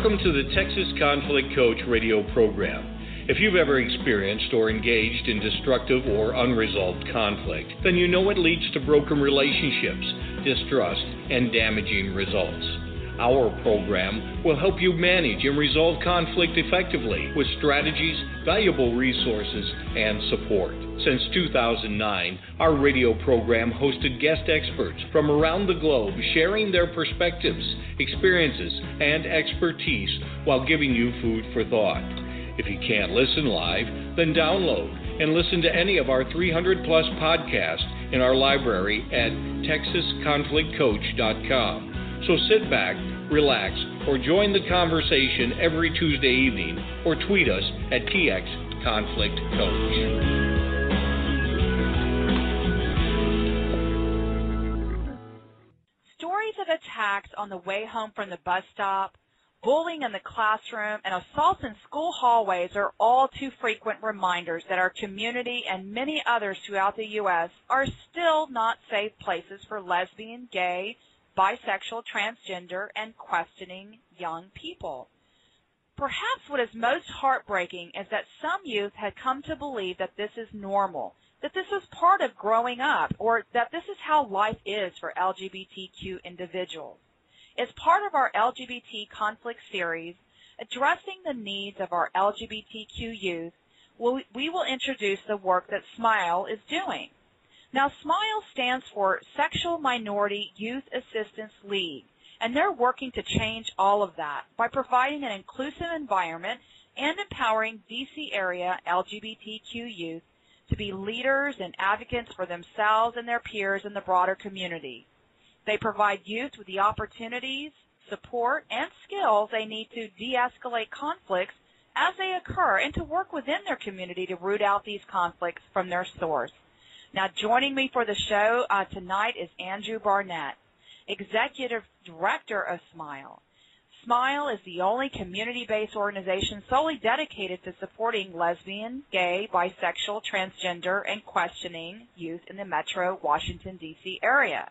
Welcome to the Texas Conflict Coach radio program. If you've ever experienced or engaged in destructive or unresolved conflict, then you know it leads to broken relationships, distrust, and damaging results. Our program will help you manage and resolve conflict effectively with strategies, valuable resources, and support. Since 2009, our radio program hosted guest experts from around the globe sharing their perspectives, experiences, and expertise while giving you food for thought. If you can't listen live, then download and listen to any of our 300 plus podcasts in our library at texasconflictcoach.com. So sit back, relax, or join the conversation every Tuesday evening or tweet us at TXConflictCoach. Stories of attacks on the way home from the bus stop, bullying in the classroom, and assaults in school hallways are all too frequent reminders that our community and many others throughout the U.S. are still not safe places for lesbian, gay, bisexual, transgender, and questioning young people. Perhaps what is most heartbreaking is that some youth had come to believe that this is normal, that this is part of growing up, or that this is how life is for LGBTQ individuals. As part of our LGBT conflict series, addressing the needs of our LGBTQ youth, we will introduce the work that SMYAL is doing. Now, SMYAL stands for Sexual Minority Youth Assistance League, and they're working to change all of that by providing an inclusive environment and empowering DC area LGBTQ youth to be leaders and advocates for themselves and their peers in the broader community. They provide youth with the opportunities, support, and skills they need to de-escalate conflicts as they occur and to work within their community to root out these conflicts from their source. Now, joining me for the show uh, tonight is Andrew Barnett, Executive Director of SMYAL. SMYAL is the only community-based organization solely dedicated to supporting lesbian, gay, bisexual, transgender, and questioning youth in the metro Washington, D.C. area.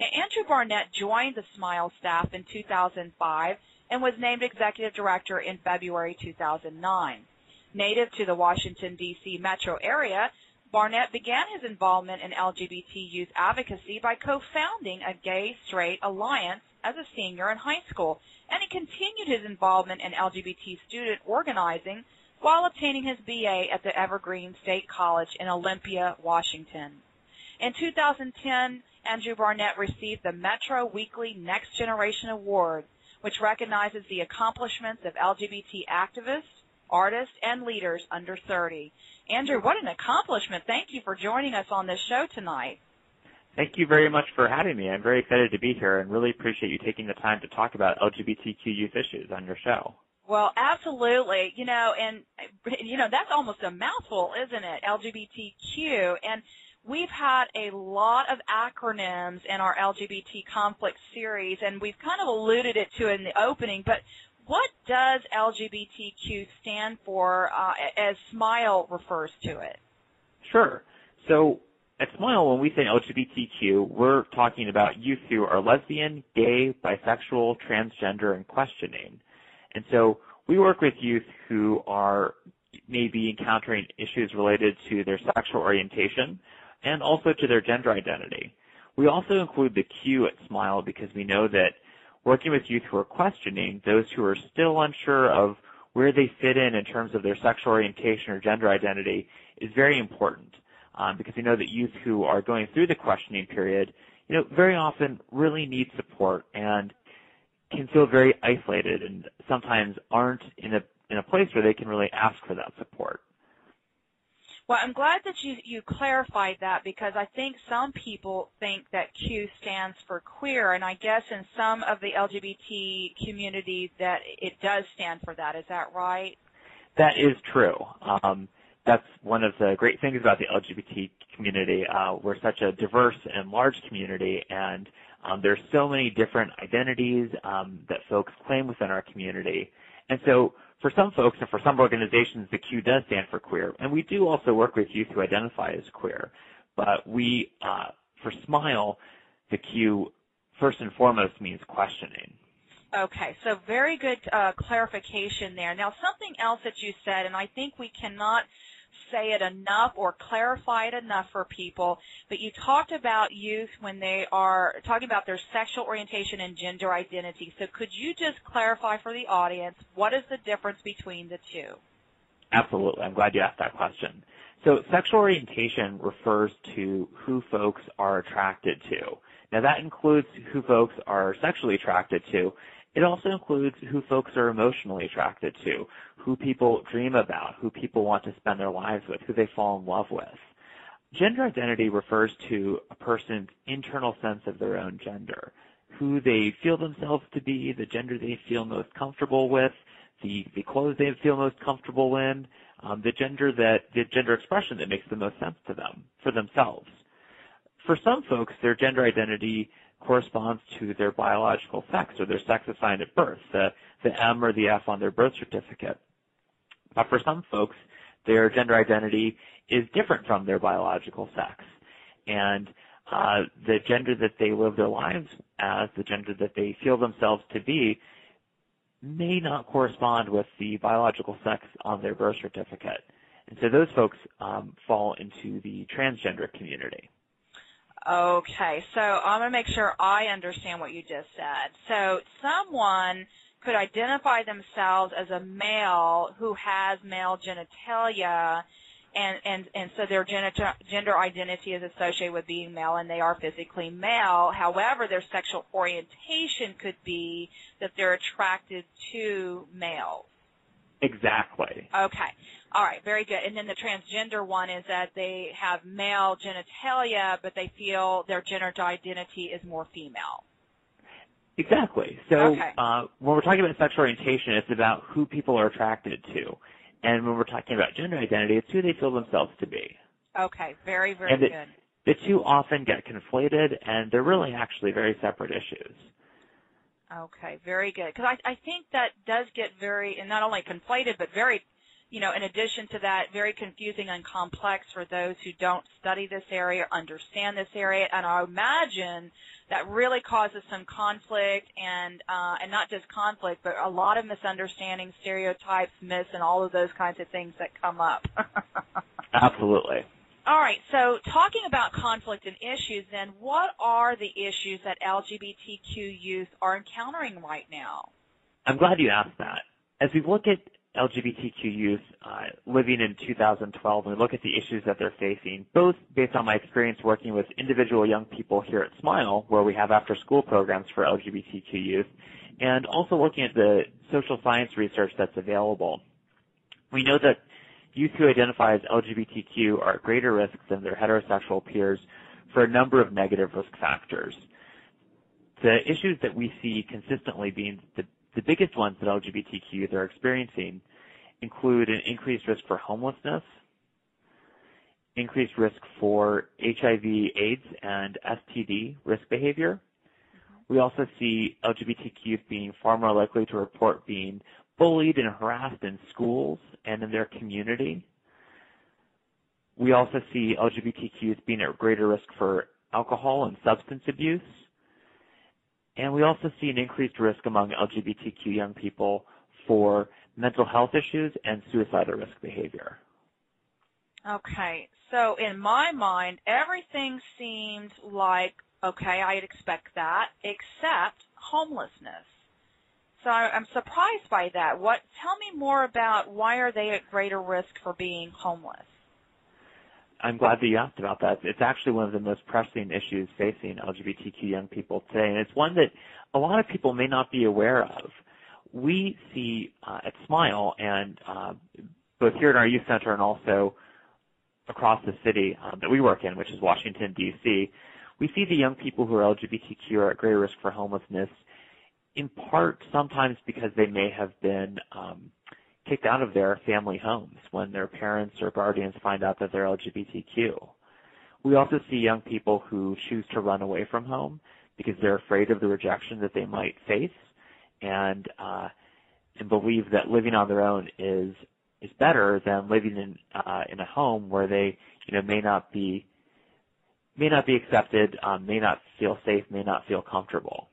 Now, Andrew Barnett joined the SMYAL staff in 2005 and was named Executive Director in February 2009. Native to the Washington, D.C. metro area, Barnett began his involvement in LGBT youth advocacy by co-founding a gay straight alliance as a senior in high school, and he continued his involvement in LGBT student organizing while obtaining his BA at the Evergreen State College in Olympia, Washington. In 2010, Andrew Barnett received the Metro Weekly Next Generation Award, which recognizes the accomplishments of LGBT activists, artists, and leaders under 30. Andrew, what an accomplishment. Thank you for joining us on this show tonight. Thank you very much for having me. I'm very excited to be here and really appreciate you taking the time to talk about LGBTQ youth issues on your show. Well, absolutely. You know, and you know, that's almost a mouthful, isn't it? LGBTQ and we've had a lot of acronyms in our LGBT conflict series and we've kind of alluded it to in the opening, but what does LGBTQ stand for uh, as SMYAL refers to it? Sure. So at SMYAL, when we say LGBTQ, we're talking about youth who are lesbian, gay, bisexual, transgender, and questioning. And so we work with youth who are maybe encountering issues related to their sexual orientation and also to their gender identity. We also include the Q at SMYAL because we know that working with youth who are questioning, those who are still unsure of where they fit in in terms of their sexual orientation or gender identity is very important um, because we know that youth who are going through the questioning period, you know, very often really need support and can feel very isolated and sometimes aren't in a in a place where they can really ask for that support. Well, I'm glad that you, you clarified that because I think some people think that Q stands for queer, and I guess in some of the LGBT community that it does stand for that. Is that right? That is true. Um, that's one of the great things about the LGBT community. Uh, we're such a diverse and large community, and um, there's so many different identities um, that folks claim within our community. And so for some folks and for some organizations, the Q does stand for queer. And we do also work with youth who identify as queer. But we, uh, for SMYAL, the Q first and foremost means questioning. Okay, so very good uh, clarification there. Now, something else that you said, and I think we cannot say it enough or clarify it enough for people, but you talked about youth when they are talking about their sexual orientation and gender identity. So could you just clarify for the audience what is the difference between the two? Absolutely. I'm glad you asked that question. So sexual orientation refers to who folks are attracted to. Now that includes who folks are sexually attracted to. It also includes who folks are emotionally attracted to, who people dream about, who people want to spend their lives with, who they fall in love with. Gender identity refers to a person's internal sense of their own gender, who they feel themselves to be, the gender they feel most comfortable with, the, the clothes they feel most comfortable in, um, the gender that the gender expression that makes the most sense to them for themselves. For some folks, their gender identity corresponds to their biological sex or their sex assigned at birth, the, the M or the F on their birth certificate. But for some folks, their gender identity is different from their biological sex. And uh, the gender that they live their lives as, the gender that they feel themselves to be, may not correspond with the biological sex on their birth certificate. And so those folks um, fall into the transgender community. Okay, so I'm going to make sure I understand what you just said. So someone could identify themselves as a male who has male genitalia and and and so their gender gender identity is associated with being male and they are physically male however their sexual orientation could be that they're attracted to males exactly okay all right very good and then the transgender one is that they have male genitalia but they feel their gender identity is more female exactly so okay. uh, when we're talking about sexual orientation it's about who people are attracted to and when we're talking about gender identity, it's who they feel themselves to be. Okay, very, very and the, good. The two often get conflated, and they're really actually very separate issues. Okay, very good. Because I, I think that does get very, and not only conflated, but very, you know, in addition to that, very confusing and complex for those who don't study this area, or understand this area, and I imagine that really causes some conflict and uh, and not just conflict, but a lot of misunderstandings, stereotypes, myths, and all of those kinds of things that come up. Absolutely. All right. So talking about conflict and issues, then what are the issues that LGBTQ youth are encountering right now? I'm glad you asked that. As we look at LGBTQ youth uh, living in 2012 and we look at the issues that they're facing, both based on my experience working with individual young people here at SMYAL, where we have after school programs for LGBTQ youth, and also looking at the social science research that's available. We know that youth who identify as LGBTQ are at greater risk than their heterosexual peers for a number of negative risk factors. The issues that we see consistently being the the biggest ones that LGBTQ youth are experiencing include an increased risk for homelessness, increased risk for HIV, AIDS, and STD risk behavior. Mm-hmm. We also see LGBTQ youth being far more likely to report being bullied and harassed in schools and in their community. We also see LGBTQ youth being at greater risk for alcohol and substance abuse and we also see an increased risk among LGBTQ young people for mental health issues and suicidal risk behavior. Okay, so in my mind, everything seemed like, okay, I'd expect that, except homelessness. So I'm surprised by that. What? Tell me more about why are they at greater risk for being homeless? I'm glad that you asked about that. It's actually one of the most pressing issues facing LGBTQ young people today, and it's one that a lot of people may not be aware of. We see uh, at SMYAL, and uh, both here at our youth center and also across the city um, that we work in, which is Washington D.C., we see the young people who are LGBTQ are at greater risk for homelessness, in part sometimes because they may have been um, kicked out of their family homes when their parents or guardians find out that they're LGBTQ. We also see young people who choose to run away from home because they're afraid of the rejection that they might face and uh, and believe that living on their own is is better than living in uh, in a home where they you know may not be may not be accepted, um, may not feel safe, may not feel comfortable.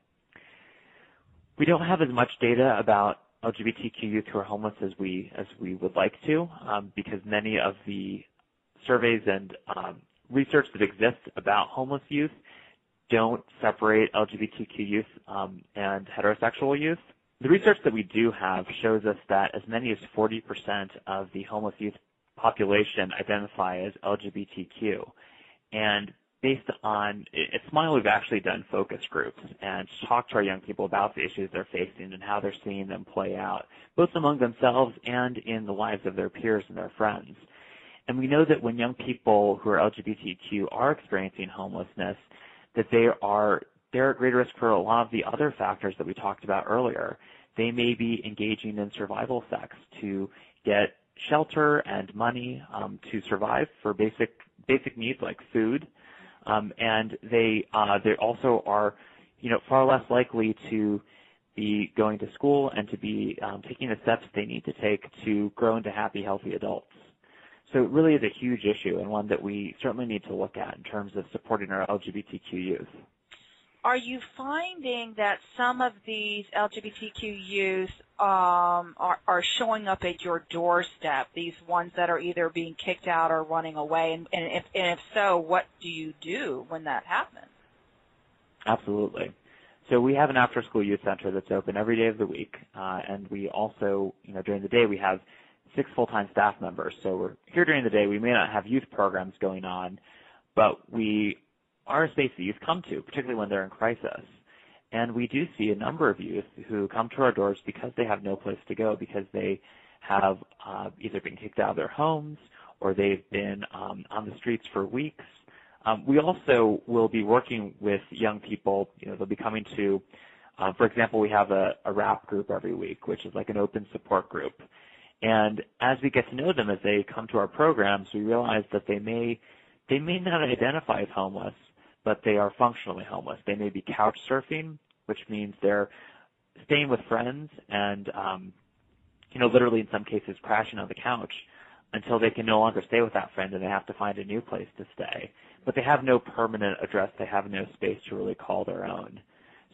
We don't have as much data about LGBTQ youth who are homeless as we as we would like to, um, because many of the surveys and um, research that exists about homeless youth don't separate LGBTQ youth um, and heterosexual youth. The research that we do have shows us that as many as 40% of the homeless youth population identify as LGBTQ. And based on at SMYAL, we've actually done focus groups and talked to our young people about the issues they're facing and how they're seeing them play out, both among themselves and in the lives of their peers and their friends. And we know that when young people who are LGBTQ are experiencing homelessness, that they are they're at greater risk for a lot of the other factors that we talked about earlier. They may be engaging in survival sex to get shelter and money um, to survive for basic basic needs like food, and they uh, they also are you know far less likely to be going to school and to be um, taking the steps they need to take to grow into happy, healthy adults. So it really is a huge issue and one that we certainly need to look at in terms of supporting our LGBTQ youth. Are you finding that some of these LGBTQ youth um, are, are showing up at your doorstep? These ones that are either being kicked out or running away, and, and, if, and if so, what do you do when that happens? Absolutely. So we have an after-school youth center that's open every day of the week, uh, and we also, you know, during the day we have six full-time staff members. So we're here during the day. We may not have youth programs going on, but we are a space that youth come to, particularly when they're in crisis. And we do see a number of youth who come to our doors because they have no place to go, because they have uh, either been kicked out of their homes or they've been um, on the streets for weeks. Um, we also will be working with young people. You know, they'll be coming to, uh, for example, we have a, a rap group every week, which is like an open support group. And as we get to know them as they come to our programs, we realize that they may they may not identify as homeless, but they are functionally homeless. They may be couch surfing, which means they're staying with friends and um, you know literally in some cases crashing on the couch until they can no longer stay with that friend and they have to find a new place to stay. But they have no permanent address. They have no space to really call their own.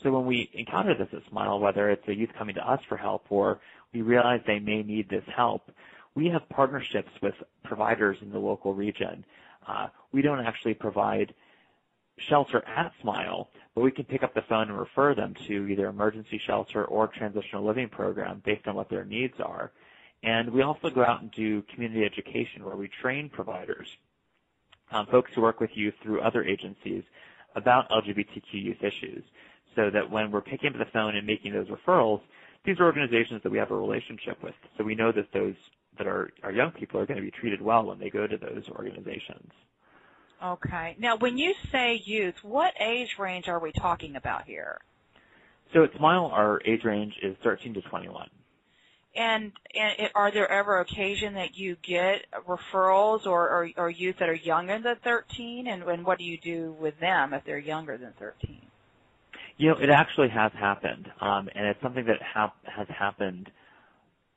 So when we encounter this at SMYAL, whether it's a youth coming to us for help or we realize they may need this help, we have partnerships with providers in the local region. Uh, we don't actually provide shelter at SMYAL, but we can pick up the phone and refer them to either emergency shelter or transitional living program based on what their needs are. And we also go out and do community education where we train providers, um, folks who work with youth through other agencies about LGBTQ youth issues so that when we're picking up the phone and making those referrals, these are organizations that we have a relationship with. So we know that those that are, our young people are going to be treated well when they go to those organizations. Okay. Now, when you say youth, what age range are we talking about here? So at SMYAL, our age range is 13 to 21. And, and are there ever occasion that you get referrals or, or, or youth that are younger than 13? And, and what do you do with them if they're younger than 13? You know, it actually has happened, um, and it's something that hap- has happened.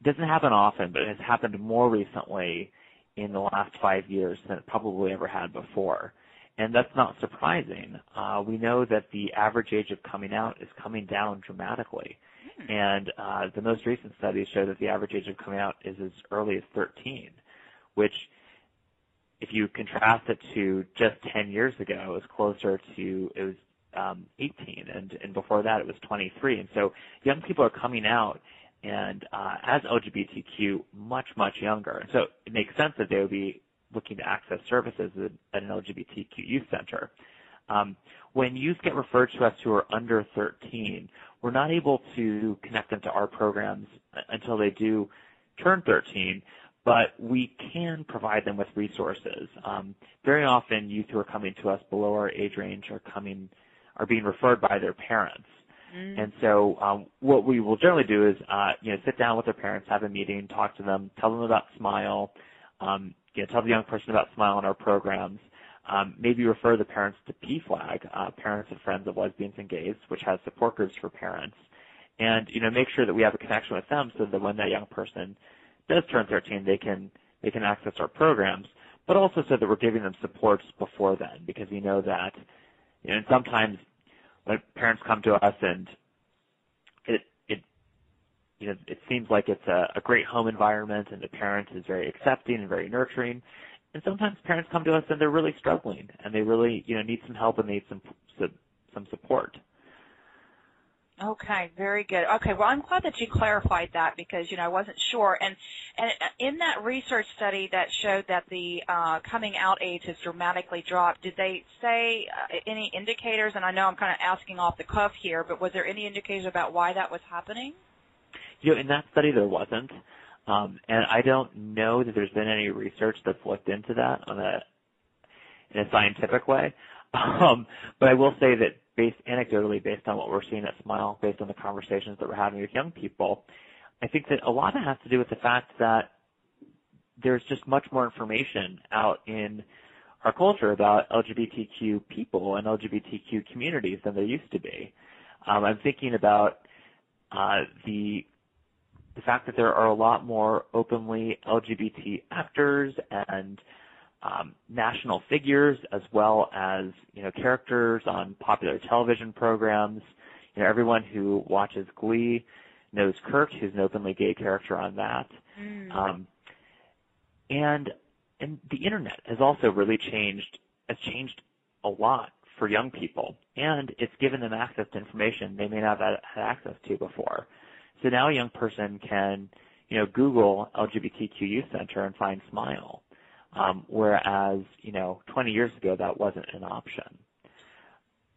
Doesn't happen often, but it has happened more recently in the last five years than it probably ever had before. And that's not surprising. Uh, we know that the average age of coming out is coming down dramatically. Mm. And uh, the most recent studies show that the average age of coming out is as early as 13, which if you contrast it to just 10 years ago, it was closer to, it was um, 18, and, and before that it was 23. And so young people are coming out and uh, as LGBTQ much, much younger. So it makes sense that they would be looking to access services at an LGBTQ youth center. Um, when youth get referred to us who are under 13, we're not able to connect them to our programs until they do turn 13, but we can provide them with resources. Um, very often, youth who are coming to us below our age range are coming are being referred by their parents. Mm. And so um, what we will generally do is, uh, you know, sit down with their parents, have a meeting, talk to them, tell them about SMYAL, um, you know, tell the young person about SMYAL and our programs. Um, maybe refer the parents to PFLAG, uh, Parents and Friends of Lesbians and Gays, which has support groups for parents, and you know, make sure that we have a connection with them so that when that young person does turn 13, they can they can access our programs, but also so that we're giving them supports before then, because we know that, you know, sometimes when parents come to us and it it you know, it seems like it's a, a great home environment and the parent is very accepting and very nurturing. And sometimes parents come to us and they're really struggling and they really, you know, need some help and need some some, some support. Okay, very good. Okay, well, I'm glad that you clarified that because you know I wasn't sure. And and in that research study that showed that the uh, coming out age has dramatically dropped, did they say uh, any indicators? And I know I'm kind of asking off the cuff here, but was there any indicators about why that was happening? You know, in that study there wasn't, um, and I don't know that there's been any research that's looked into that on a in a scientific way. Um, but I will say that based anecdotally, based on what we're seeing at SMYAL, based on the conversations that we're having with young people, I think that a lot of it has to do with the fact that there's just much more information out in our culture about LGBTQ people and LGBTQ communities than there used to be. Um, I'm thinking about uh, the the fact that there are a lot more openly LGBT actors and um, national figures as well as you know characters on popular television programs. You know, everyone who watches Glee knows Kurt, who's an openly gay character on that. Mm. Um, and and the internet has also really changed has changed a lot for young people, and it's given them access to information they may not have had access to before. So now a young person can, you know, Google LGBTQ Youth Center and find SMYAL whereas, you know, 20 years ago that wasn't an option.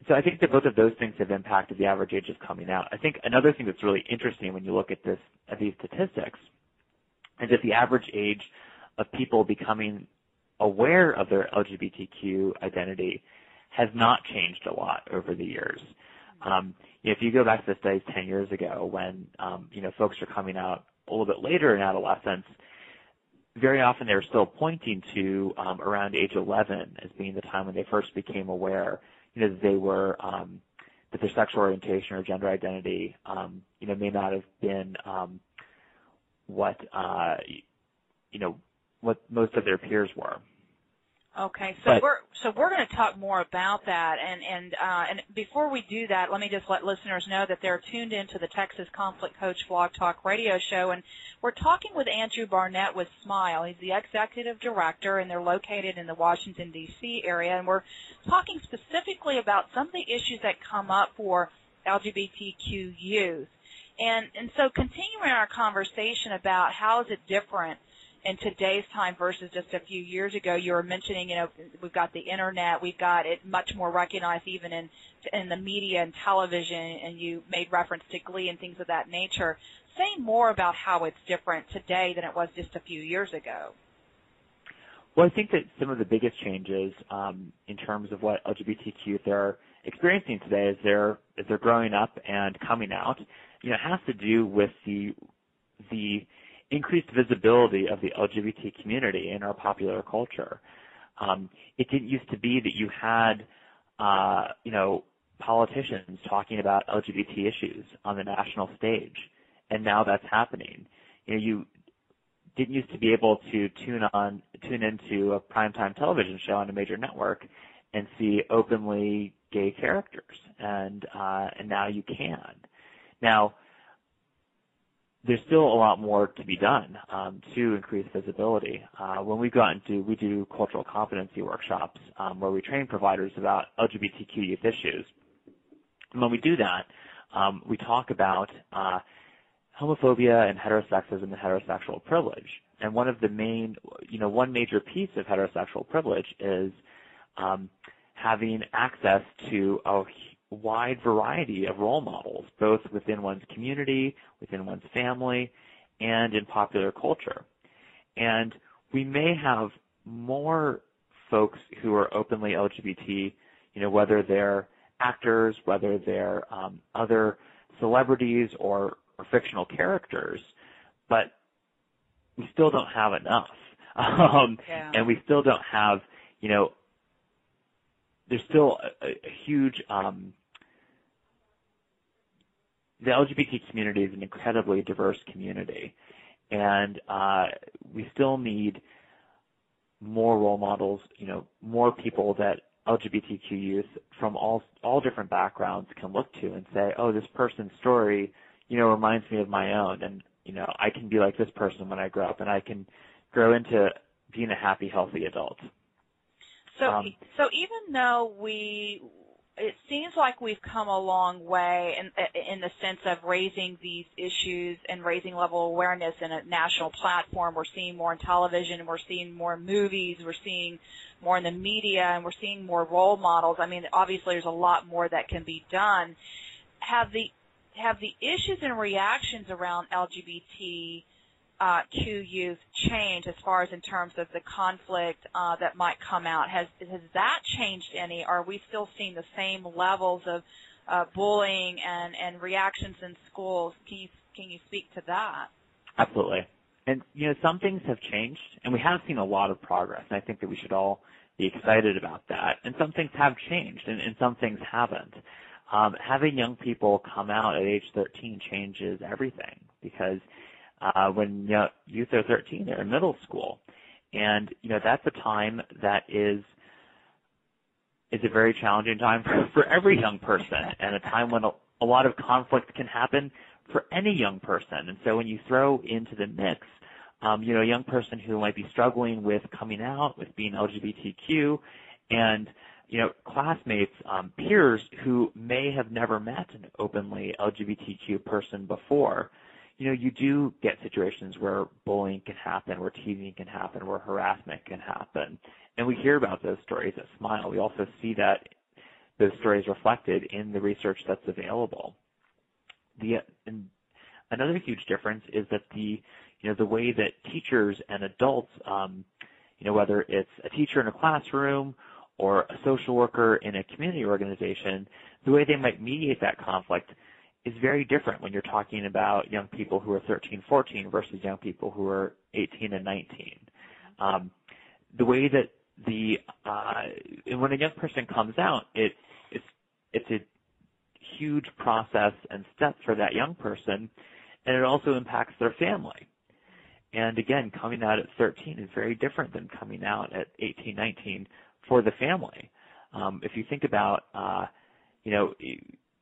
So I think that both of those things have impacted the average age of coming out. I think another thing that's really interesting when you look at this at these statistics is that the average age of people becoming aware of their LGBTQ identity has not changed a lot over the years. Um, if you go back to the studies 10 years ago when, um, you know, folks are coming out a little bit later in adolescence, very often they're still pointing to um, around age 11 as being the time when they first became aware, you know, that they were um, that their sexual orientation or gender identity, um, you know, may not have been um, what uh, you know what most of their peers were. Okay, so but, we're so we're going to talk more about that, and and uh, and before we do that, let me just let listeners know that they're tuned into the Texas Conflict Coach Blog Talk Radio Show, and we're talking with Andrew Barnett with SMYAL. He's the executive director, and they're located in the Washington D.C. area, and we're talking specifically about some of the issues that come up for LGBTQ youth, and and so continuing our conversation about how is it different in today's time versus just a few years ago. You were mentioning, you know, we've got the internet, we've got it much more recognized even in in the media and television, and you made reference to Glee and things of that nature. Say more about how it's different today than it was just a few years ago. Well, I think that some of the biggest changes um, in terms of what LGBTQ they're experiencing today as they're as they're growing up and coming out, you know, has to do with the the increased visibility of the LGBT community in our popular culture. Um, it didn't used to be that you had, uh, you know, politicians talking about LGBT issues on the national stage, and now that's happening. You know, you didn't used to be able to tune on, tune into a primetime television show on a major network and see openly gay characters, and uh, and now you can. Now, there's still a lot more to be done um, to increase visibility. Uh, when we go out and do, we do cultural competency workshops um, where we train providers about LGBTQ youth issues. And when we do that, um, we talk about uh, homophobia and heterosexism and heterosexual privilege. And one of the main, you know, one major piece of heterosexual privilege is um, having access to a wide variety of role models, both within one's community, within one's family, and in popular culture. And we may have more folks who are openly LGBT, you know, whether they're actors, whether they're um, other celebrities or, or fictional characters, but we still don't have enough. Um, yeah. And we still don't have, you know, there's still a, a huge um, the LGBT community is an incredibly diverse community, and uh, we still need more role models. You know, more people that LGBTQ youth from all all different backgrounds can look to and say, "Oh, this person's story, you know, reminds me of my own. And, you know, I can be like this person when I grow up and I can grow into being a happy, healthy adult. So, um, so even though we, it seems like we've come a long way in, in the sense of raising these issues and raising level awareness in a national platform. We're seeing more in television, we're seeing more movies, we're seeing more in the media, and we're seeing more role models. I mean, obviously there's a lot more that can be done. Have the have the issues and reactions around LGBT uh, Q youth change as far as in terms of the conflict uh, that might come out? Has has that changed any? Are we still seeing the same levels of uh, bullying and and reactions in schools? Can you can you speak to that? Absolutely. And you know, some things have changed, and we have seen a lot of progress. And I think that we should all be excited about that. And some things have changed, and, and some things haven't. Um, having young people come out at age 13 changes everything because uh, when you know, youth are 13, they're in middle school, and you know that's a time that is is a very challenging time for, for every young person, and a time when a, a lot of conflict can happen for any young person. And so when you throw into the mix, um, you know, a young person who might be struggling with coming out, with being LGBTQ, and you know, classmates, um, peers who may have never met an openly LGBTQ person before, you know, you do get situations where bullying can happen, where teasing can happen, where harassment can happen. And we hear about those stories at SMYAL. We also see that those stories reflected in the research that's available. The another huge difference is that the you know the way that teachers and adults, um, you know, whether it's a teacher in a classroom or a social worker in a community organization, the way they might mediate that conflict is very different when you're talking about young people who are 13, 14 versus young people who are 18 and 19. Um, the way that the uh, when a young person comes out, it it's it's a huge process and step for that young person, and it also impacts their family. And again, coming out at 13 is very different than coming out at 18, 19 for the family. Um, if you think about, uh, you know,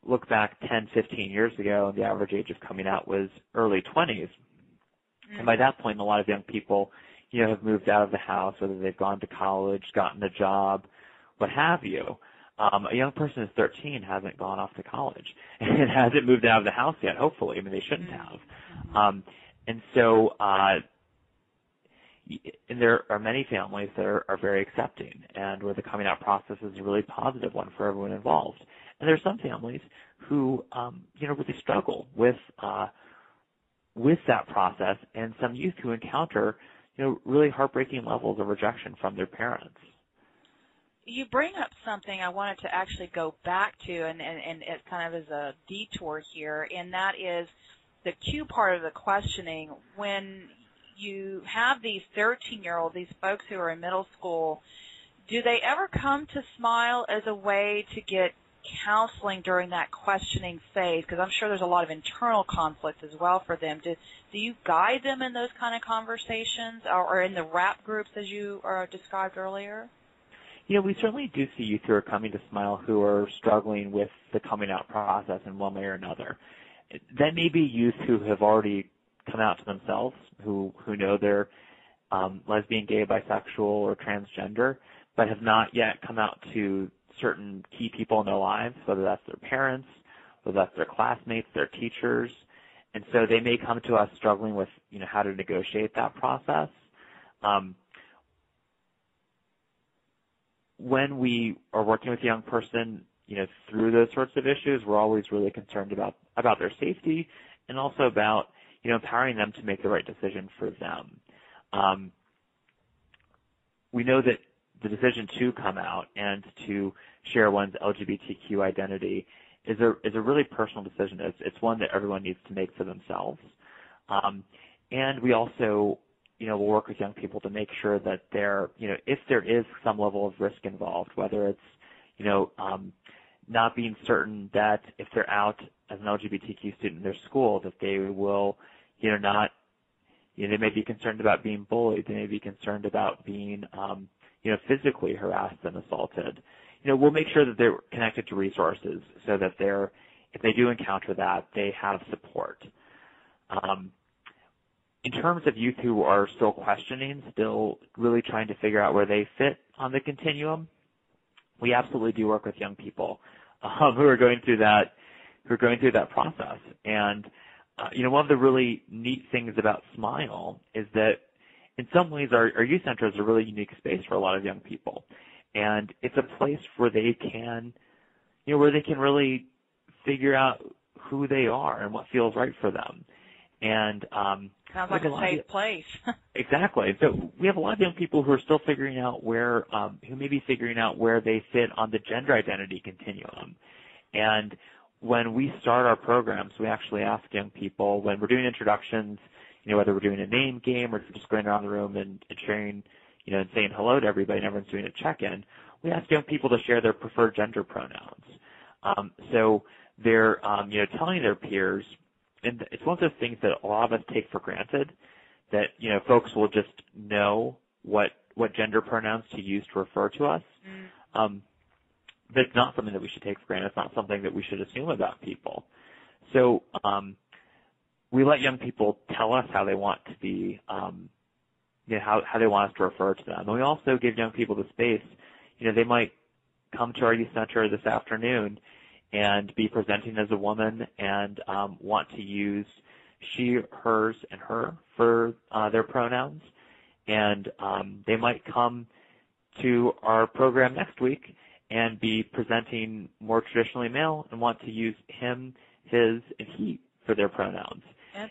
look back 10, 15 years ago, and the average age of coming out was early 20s. Mm-hmm. And by that point, a lot of young people, you know, have moved out of the house, whether they've gone to college, gotten a job, what have you. Um, a young person who's 13 hasn't gone off to college and hasn't moved out of the house yet. Hopefully, I mean they shouldn't have. Mm-hmm. Um, and so, uh, and there are many families that are, are very accepting and where the coming out process is a really positive one for everyone involved. And there are some families who, um, you know, really struggle with uh, with that process, and some youth who encounter, you know, really heartbreaking levels of rejection from their parents. You bring up something I wanted to actually go back to, and, and, and it kind of is a detour here, and that is the Q part of the questioning. When you have these 13 year olds, these folks who are in middle school, do they ever come to SMYAL as a way to get counseling during that questioning phase? Because I'm sure there's a lot of internal conflict as well for them. Do, do you guide them in those kind of conversations or, or in the RAP groups as you uh, described earlier? You know, we certainly do see youth who are coming to SMYAL who are struggling with the coming out process in one way or another. That may be youth who have already come out to themselves, who who know they're um, lesbian, gay, bisexual, or transgender, but have not yet come out to certain key people in their lives, whether that's their parents, whether that's their classmates, their teachers. And so they may come to us struggling with, you know, how to negotiate that process. Um, when we are working with a young person, you know, through those sorts of issues, we're always really concerned about, about their safety and also about, you know, empowering them to make the right decision for them. Um, we know that the decision to come out and to share one's LGBTQ identity is a is a really personal decision. It's it's one that everyone needs to make for themselves. Um, and we also, you know, will work with young people to make sure that they're, you know, if there is some level of risk involved, whether it's, you know, um, not being certain that if they're out as an LGBTQ student in their school, that they will, you know, not, you know, they may be concerned about being bullied. They may be concerned about being, um, you know, physically harassed and assaulted, you know, we'll make sure that they're connected to resources so that they're if they do encounter that, they have support. Um, in terms of youth who are still questioning, still really trying to figure out where they fit on the continuum, we absolutely do work with young people um, who are going through that who are going through that process. And uh, you know, one of the really neat things about SMYAL is that in some ways our, our youth center is a really unique space for a lot of young people, and it's a place where they can, you know, where they can really figure out who they are and what feels right for them. And um, sounds like a, a safe of, place. exactly. So we have a lot of young people who are still figuring out where, um, who may be figuring out where they fit on the gender identity continuum. And when we start our programs, we actually ask young people when we're doing introductions, you know, whether we're doing a name game or just going around the room and, and sharing, you know, and saying hello to everybody and everyone's doing a check-in, we ask young people to share their preferred gender pronouns. Um, so they're, um, you know, telling their peers and it's one of those things that a lot of us take for granted that you know folks will just know what what gender pronouns to use to refer to us. Mm. Um, but it's not something that we should take for granted. It's not something that we should assume about people. So um, we let young people tell us how they want to be, um, you know, how how they want us to refer to them, and we also give young people the space. You know, they might come to our youth center this afternoon and be presenting as a woman and um, want to use she, hers, and her for uh, their pronouns. And um, they might come to our program next week and be presenting more traditionally male and want to use him, his, and he for their pronouns.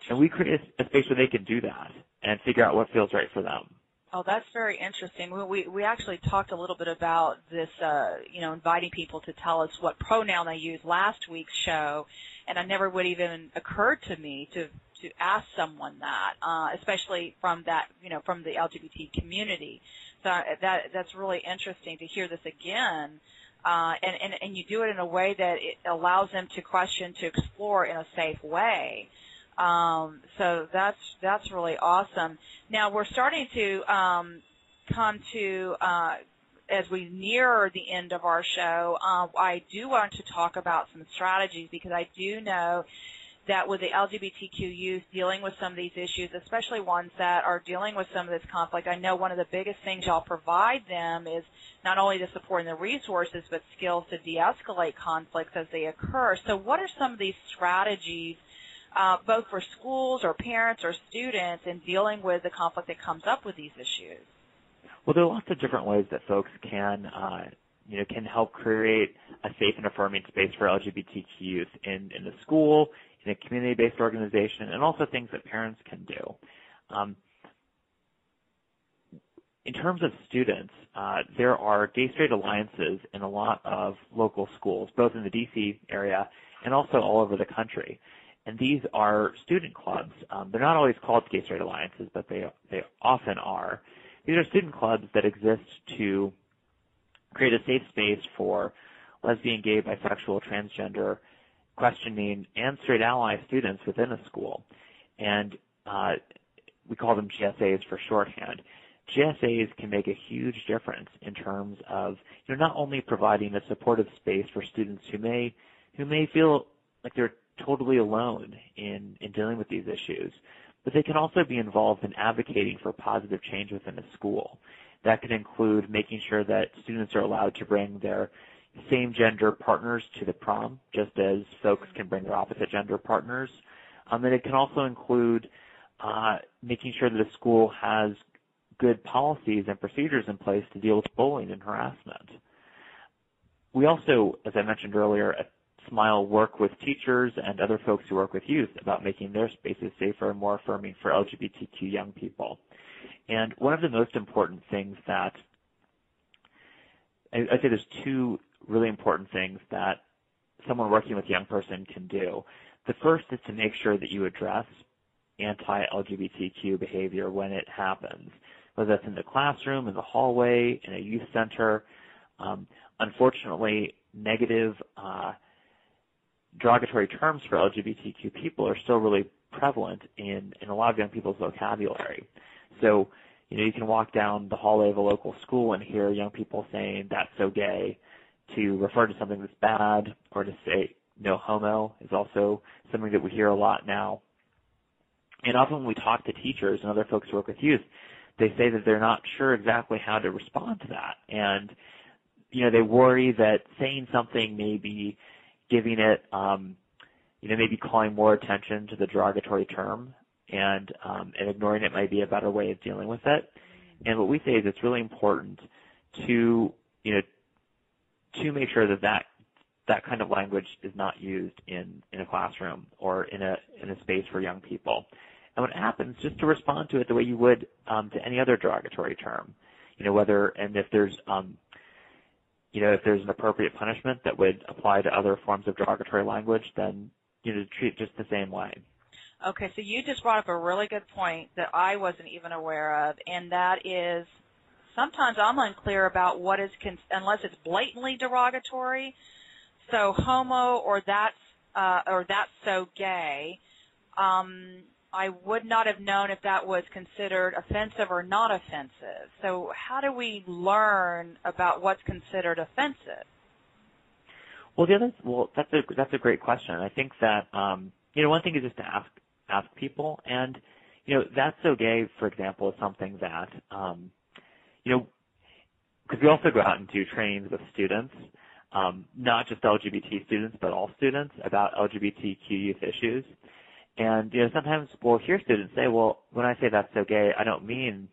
And we create a space where they can do that and figure out what feels right for them. Oh, that's very interesting. We we actually talked a little bit about this, uh, you know, inviting people to tell us what pronoun they use last week's show, and it never would even occur to me to to ask someone that, uh, especially from that, you know, from the LGBT community. So uh, that that's really interesting to hear this again. Uh, and, and, and you do it in a way that it allows them to question, to explore in a safe way. Um, so that's that's really awesome. Now we're starting to um, come to uh, as we near the end of our show. Uh, I do want to talk about some strategies because I do know that with the LGBTQ youth dealing with some of these issues, especially ones that are dealing with some of this conflict, I know one of the biggest things y'all provide them is not only the support and the resources, but skills to de-escalate conflicts as they occur. So what are some of these strategies uh, both for schools or parents or students in dealing with the conflict that comes up with these issues? Well, there are lots of different ways that folks can, uh, you know, can help create a safe and affirming space for LGBTQ youth in, in the school, in a community-based organization, and also things that parents can do. Um, in terms of students, uh, there are gay straight alliances in a lot of local schools, both in the DC area and also all over the country and these are student clubs. Um, they're not always called gay straight alliances, but they they often are. These are student clubs that exist to create a safe space for lesbian, gay, bisexual, transgender, questioning, and straight ally students within a school. And uh, we call them GSAs for shorthand. GSAs can make a huge difference in terms of you know not only providing a supportive space for students who may who may feel like they're totally alone in, in dealing with these issues, but they can also be involved in advocating for positive change within a school. That can include making sure that students are allowed to bring their same gender partners to the prom, just as folks can bring their opposite gender partners. Um, and it can also include uh, making sure that a school has good policies and procedures in place to deal with bullying and harassment. We also, as I mentioned earlier, SMYAL work with teachers and other folks who work with youth about making their spaces safer and more affirming for LGBTQ young people. And one of the most important things that I'd say there's two really important things that someone working with a young person can do. The first is to make sure that you address anti-LGBTQ behavior when it happens, whether that's in the classroom, in the hallway, in a youth center. Um, unfortunately, negative uh, derogatory terms for LGBTQ people are still really prevalent in, in a lot of young people's vocabulary. So, you know, you can walk down the hallway of a local school and hear young people saying, that's so gay, to refer to something that's bad, or to say, no homo is also something that we hear a lot now. And often when we talk to teachers and other folks who work with youth, they say that they're not sure exactly how to respond to that. And, you know, they worry that saying something may be giving it, um, you know, maybe calling more attention to the derogatory term and, um, and ignoring it might be a better way of dealing with it. And what we say is it's really important to, you know, to make sure that that that kind of language is not used in in a classroom or in a in a space for young people. And what happens, just to respond to it the way you would um, to any other derogatory term, you know, whether and if there's um, you know, if there's an appropriate punishment that would apply to other forms of derogatory language, then you know, treat it just the same way. Okay, so you just brought up a really good point that I wasn't even aware of, and that is sometimes I'm unclear about what is con- unless it's blatantly derogatory. So homo or that's uh, or that's so gay. Um, I would not have known if that was considered offensive or not offensive. So how do we learn about what's considered offensive? Well, the other well that's a that's a great question. I think that um, you know one thing is just to ask ask people, and you know that's so gay, for example, is something that um, you know, because we also go out and do trainings with students, um, not just LGBT students, but all students about LGBTQ youth issues. And, you know, sometimes we'll hear students say, well, when I say that's so gay, I don't mean,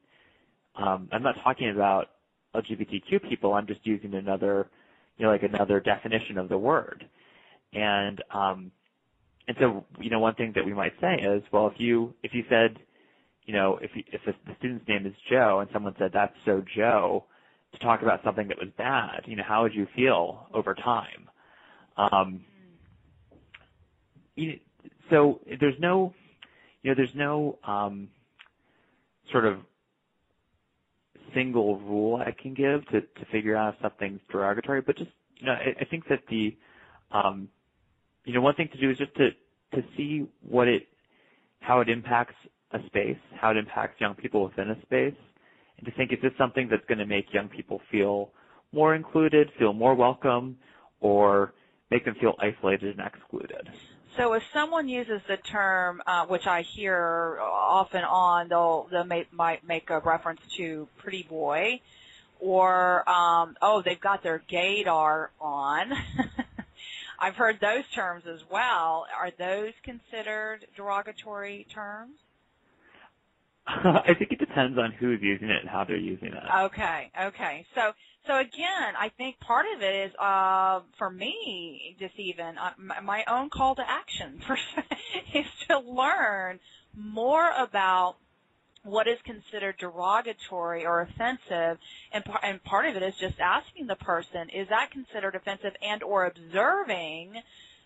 um, I'm not talking about LGBTQ people, I'm just using another, you know, like another definition of the word. And, um, and so, you know, one thing that we might say is, well, if you, if you said, you know, if if the student's name is Joe and someone said that's so Joe to talk about something that was bad, you know, how would you feel over time? Um, you, there's no, you know, there's no um, sort of single rule I can give to to figure out if something's derogatory, but just you know, I, think that the, um, you know, one thing to do is just to to see what it, how it impacts a space, how it impacts young people within a space, and to think is this something that's going to make young people feel more included, feel more welcome, or make them feel isolated and excluded. So if someone uses the term, uh, which I hear off and on, they'll they may, might make a reference to pretty boy, or um, oh they've got their gaydar on. I've heard those terms as well. Are those considered derogatory terms? I think it depends on who's using it and how they're using it. Okay, okay. So, so again, I think part of it is, uh, for me, just even uh, my own call to action is to learn more about what is considered derogatory or offensive, and, par- and part of it is just asking the person, is that considered offensive, and or observing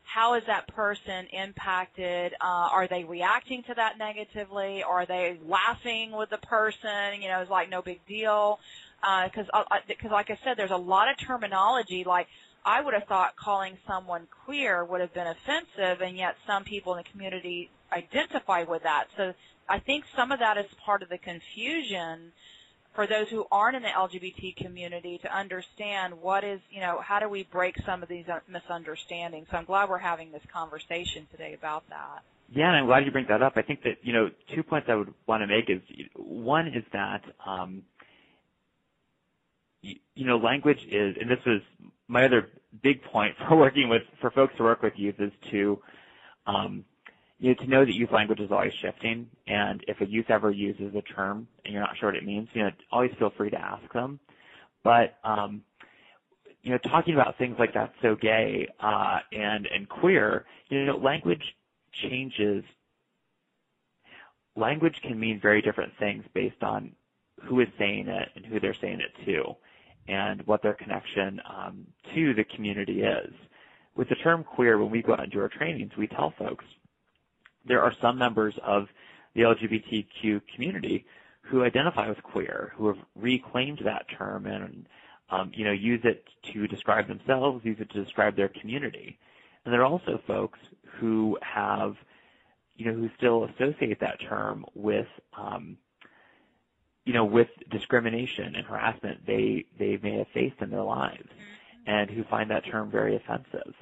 how is that person impacted? Uh, are they reacting to that negatively? Are they laughing with the person? You know, it's like no big deal. Because, uh, because uh, like I said, there's a lot of terminology. Like I would have thought calling someone queer would have been offensive, and yet some people in the community identify with that. So I think some of that is part of the confusion for those who aren't in the LGBT community to understand what is, you know, how do we break some of these uh, misunderstandings. So I'm glad we're having this conversation today about that. Yeah, and I'm glad you bring that up. I think that, you know, two points I would want to make is one is that, um, you, know, language is, and this was my other big point for working with, for folks to work with youth is to, um, you know, to know that youth language is always shifting, and if a youth ever uses a term and you're not sure what it means, you know, always feel free to ask them. But um, you know, talking about things like that's so gay uh, and and queer, you know, language changes. Language can mean very different things based on who is saying it and who they're saying it to, and what their connection um, to the community is. With the term queer, when we go out and do our trainings, we tell folks there are some members of the LGBTQ community who identify with queer, who have reclaimed that term and um, you know use it to describe themselves, use it to describe their community. And there are also folks who have you know who still associate that term with um, you know with discrimination and harassment they they may have faced in their lives, mm-hmm. and who find that term very offensive.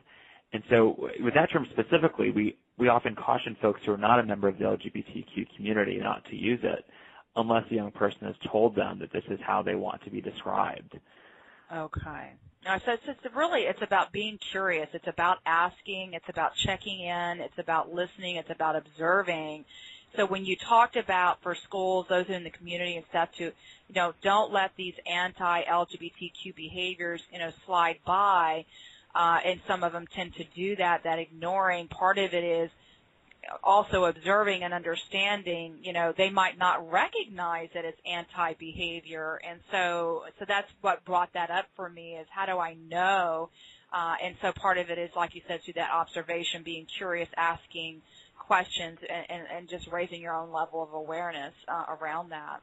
And so with that term specifically, we, we often caution folks who are not a member of the LGBTQ community not to use it unless a young person has told them that this is how they want to be described. Okay. No, so it's, it's really it's about being curious. It's about asking. It's about checking in. It's about listening. It's about observing. So when you talked about for schools, those in the community and stuff, to you know, don't let these anti-LGBTQ behaviors you know slide by. Uh, and some of them tend to do that. That ignoring part of it is also observing and understanding, you know, they might not recognize that it's anti-behavior. And so, so that's what brought that up for me is how do I know? Uh, and so part of it is, like you said, through that observation, being curious, asking questions, and, and, and just raising your own level of awareness uh, around that.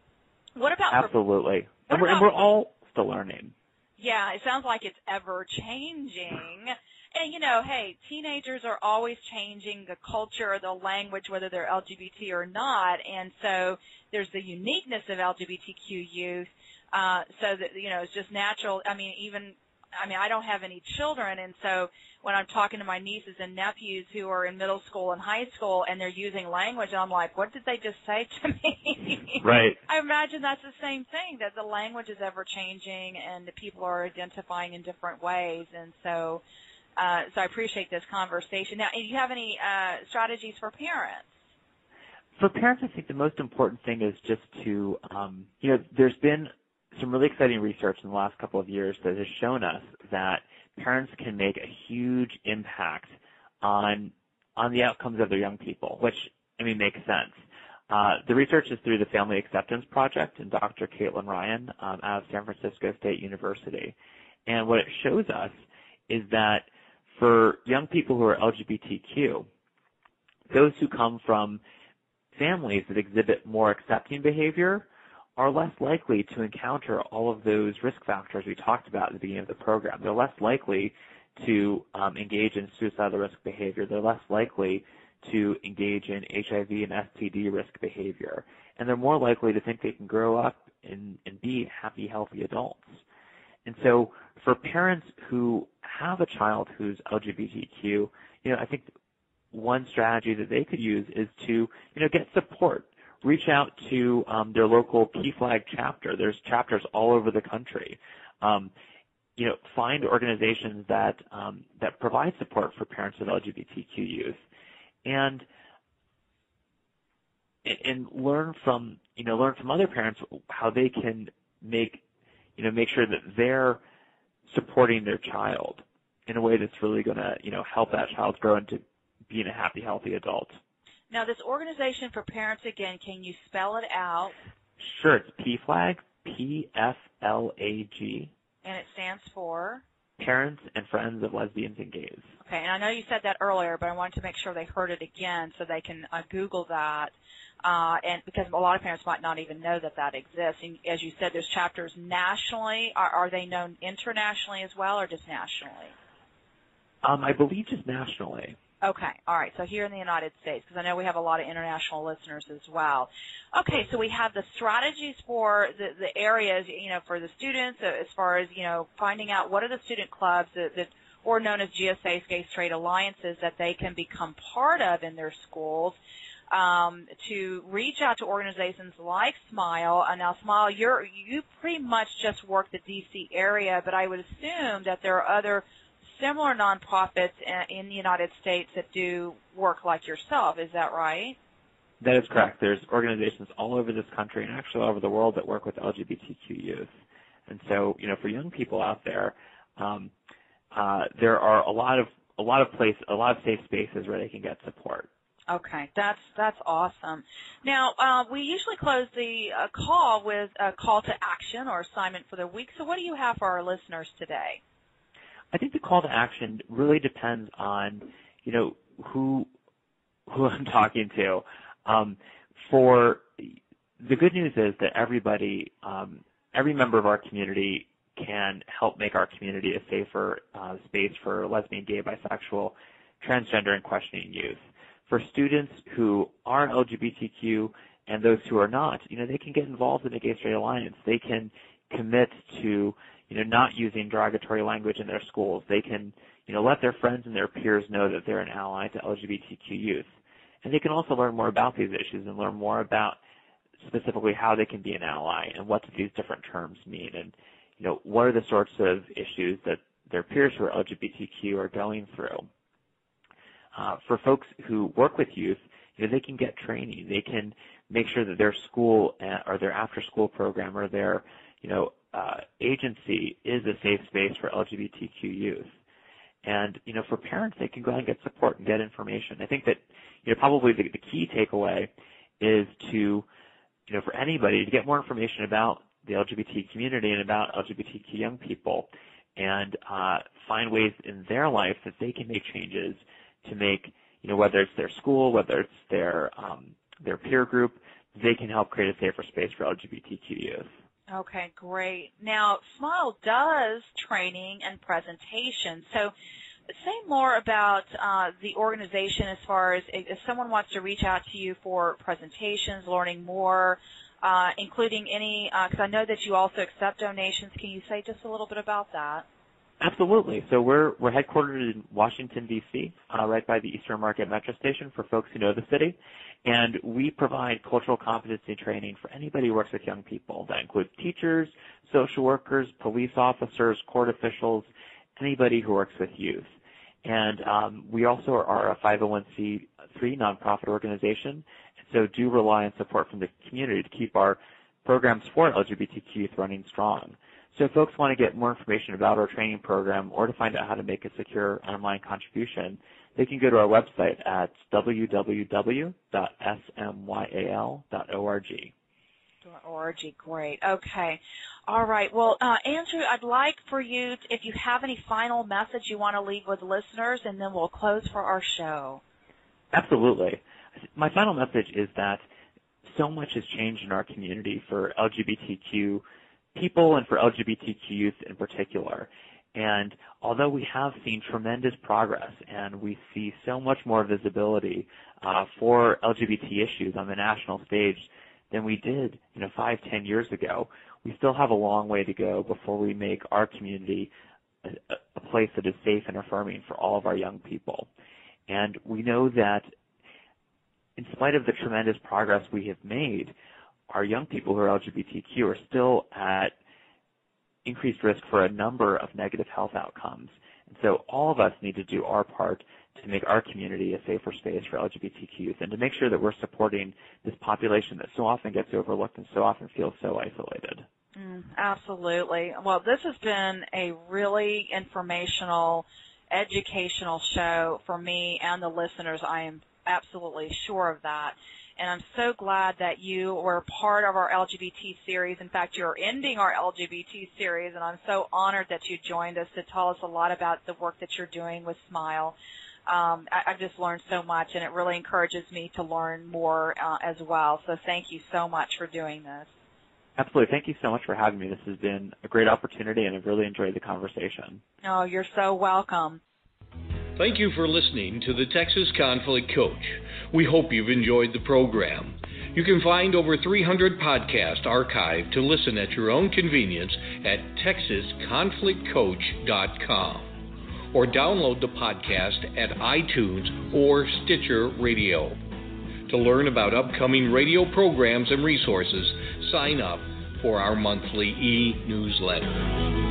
What about absolutely? For, and, we're, and we're all still learning. Yeah, it sounds like it's ever changing and you know, hey, teenagers are always changing the culture, the language, whether they're LGBT or not, and so there's the uniqueness of LGBTQ youth. Uh, so that you know, it's just natural. I mean, even I mean, I don't have any children, and so when I'm talking to my nieces and nephews who are in middle school and high school, and they're using language, I'm like, what did they just say to me? Right. I imagine that's the same thing that the language is ever changing, and the people are identifying in different ways, and so uh, so I appreciate this conversation. Now, do you have any uh, strategies for parents? For parents, I think the most important thing is just to, um, you know, there's been some really exciting research in the last couple of years that has shown us that parents can make a huge impact on on the outcomes of their young people, which I mean makes sense. Uh, the research is through the Family Acceptance Project and Dr. Caitlin Ryan um, out of San Francisco State University, and what it shows us is that for young people who are LGBTQ, those who come from families that exhibit more accepting behavior are less likely to encounter all of those risk factors we talked about at the beginning of the program. They're less likely to um, engage in suicidal risk behavior. They're less likely to engage in HIV and STD risk behavior. And they're more likely to think they can grow up and, and be happy, healthy adults. And so for parents who have a child who's LGBTQ, you know, I think one strategy that they could use is to, you know, get support. Reach out to um, their local PFLAG chapter. There's chapters all over the country. Um, you know, find organizations that um, that provide support for parents of LGBTQ youth, and and learn from you know learn from other parents how they can make you know make sure that they're supporting their child in a way that's really going to, you know, help that child grow into being a happy, healthy adult. Now, this organization for parents, again, can you spell it out? Sure, it's PFLAG, P-F-L-A-G. And it stands for? Parents and Friends of Lesbians and Gays. Okay, and I know you said that earlier, but I wanted to make sure they heard it again so they can uh, Google that. Uh, and because a lot of parents might not even know that that exists. And as you said, there's chapters nationally. Are, are they known internationally as well, or just nationally? Um, I believe just nationally. Okay, all right. So here in the United States, because I know we have a lot of international listeners as well. Okay, so we have the strategies for the, the areas, you know, for the students as far as you know, finding out what are the student clubs that, that or known as GSAs, Gay Straight Alliances, that they can become part of in their schools. Um, to reach out to organizations like SMYAL. And now, SMYAL, you're you pretty much just work the DC area, but I would assume that there are other similar nonprofits in the United States that do work like yourself. Is that right? That is correct. There's organizations all over this country and actually all over the world that work with LGBTQ youth. And so, you know, for young people out there, um, uh, there are a lot of a lot of place, a lot of safe spaces where they can get support. Okay, that's that's awesome. Now uh, we usually close the uh, call with a call to action or assignment for the week. So, what do you have for our listeners today? I think the call to action really depends on, you know, who who I'm talking to. Um, for the good news is that everybody, um, every member of our community can help make our community a safer uh, space for lesbian, gay, bisexual, transgender, and questioning youth. For students who are LGBTQ and those who are not, you know, they can get involved in the Gay Straight Alliance. They can commit to you know, not using derogatory language in their schools. They can, you know, let their friends and their peers know that they're an ally to LGBTQ youth. And they can also learn more about these issues and learn more about specifically how they can be an ally and what do these different terms mean and, you know, what are the sorts of issues that their peers who are LGBTQ are going through. Uh, for folks who work with youth, you know, they can get training. They can make sure that their school uh, or their after-school program or their, you know, uh, agency is a safe space for LGBTQ youth. And you know, for parents, they can go ahead and get support and get information. I think that you know probably the, the key takeaway is to you know for anybody to get more information about the LGBT community and about LGBTQ young people, and uh, find ways in their life that they can make changes to make you know whether it's their school, whether it's their um, their peer group, they can help create a safer space for LGBTQ youth. Okay, great. Now, SMYAL does training and presentation. So, say more about uh, the organization as far as if someone wants to reach out to you for presentations, learning more, uh, including any, because uh, I know that you also accept donations. Can you say just a little bit about that? Absolutely. So we're we're headquartered in Washington D.C., uh, right by the Eastern Market Metro Station for folks who know the city, and we provide cultural competency training for anybody who works with young people. That includes teachers, social workers, police officers, court officials, anybody who works with youth. And um, we also are a 501c3 nonprofit organization, so do rely on support from the community to keep our programs for LGBTQ youth running strong. So if folks want to get more information about our training program or to find out how to make a secure online contribution, they can go to our website at www.smyal.org. Org, great. Okay. All right. Well, uh, Andrew, I'd like for you, to, if you have any final message you want to leave with listeners, and then we'll close for our show. Absolutely. My final message is that so much has changed in our community for LGBTQ people and for LGBTQ youth in particular. And although we have seen tremendous progress and we see so much more visibility uh, for LGBT issues on the national stage than we did, you know, five, ten years ago, we still have a long way to go before we make our community a, a place that is safe and affirming for all of our young people. And we know that in spite of the tremendous progress we have made, our young people who are LGBTQ are still at increased risk for a number of negative health outcomes. And so all of us need to do our part to make our community a safer space for LGBTQ youth and to make sure that we're supporting this population that so often gets overlooked and so often feels so isolated. Mm, absolutely. Well, this has been a really informational, educational show for me and the listeners. I am absolutely sure of that and I'm so glad that you were part of our LGBT series. In fact, you're ending our LGBT series, and I'm so honored that you joined us to tell us a lot about the work that you're doing with SMYAL. Um, I, I've just learned so much, and it really encourages me to learn more uh, as well. So thank you so much for doing this. Absolutely. Thank you so much for having me. This has been a great opportunity, and I've really enjoyed the conversation. Oh, you're so welcome. Thank you for listening to the Texas Conflict Coach. We hope you've enjoyed the program. You can find over 300 podcasts archived to listen at your own convenience at texasconflictcoach.com or download the podcast at iTunes or Stitcher Radio. To learn about upcoming radio programs and resources, sign up for our monthly e newsletter.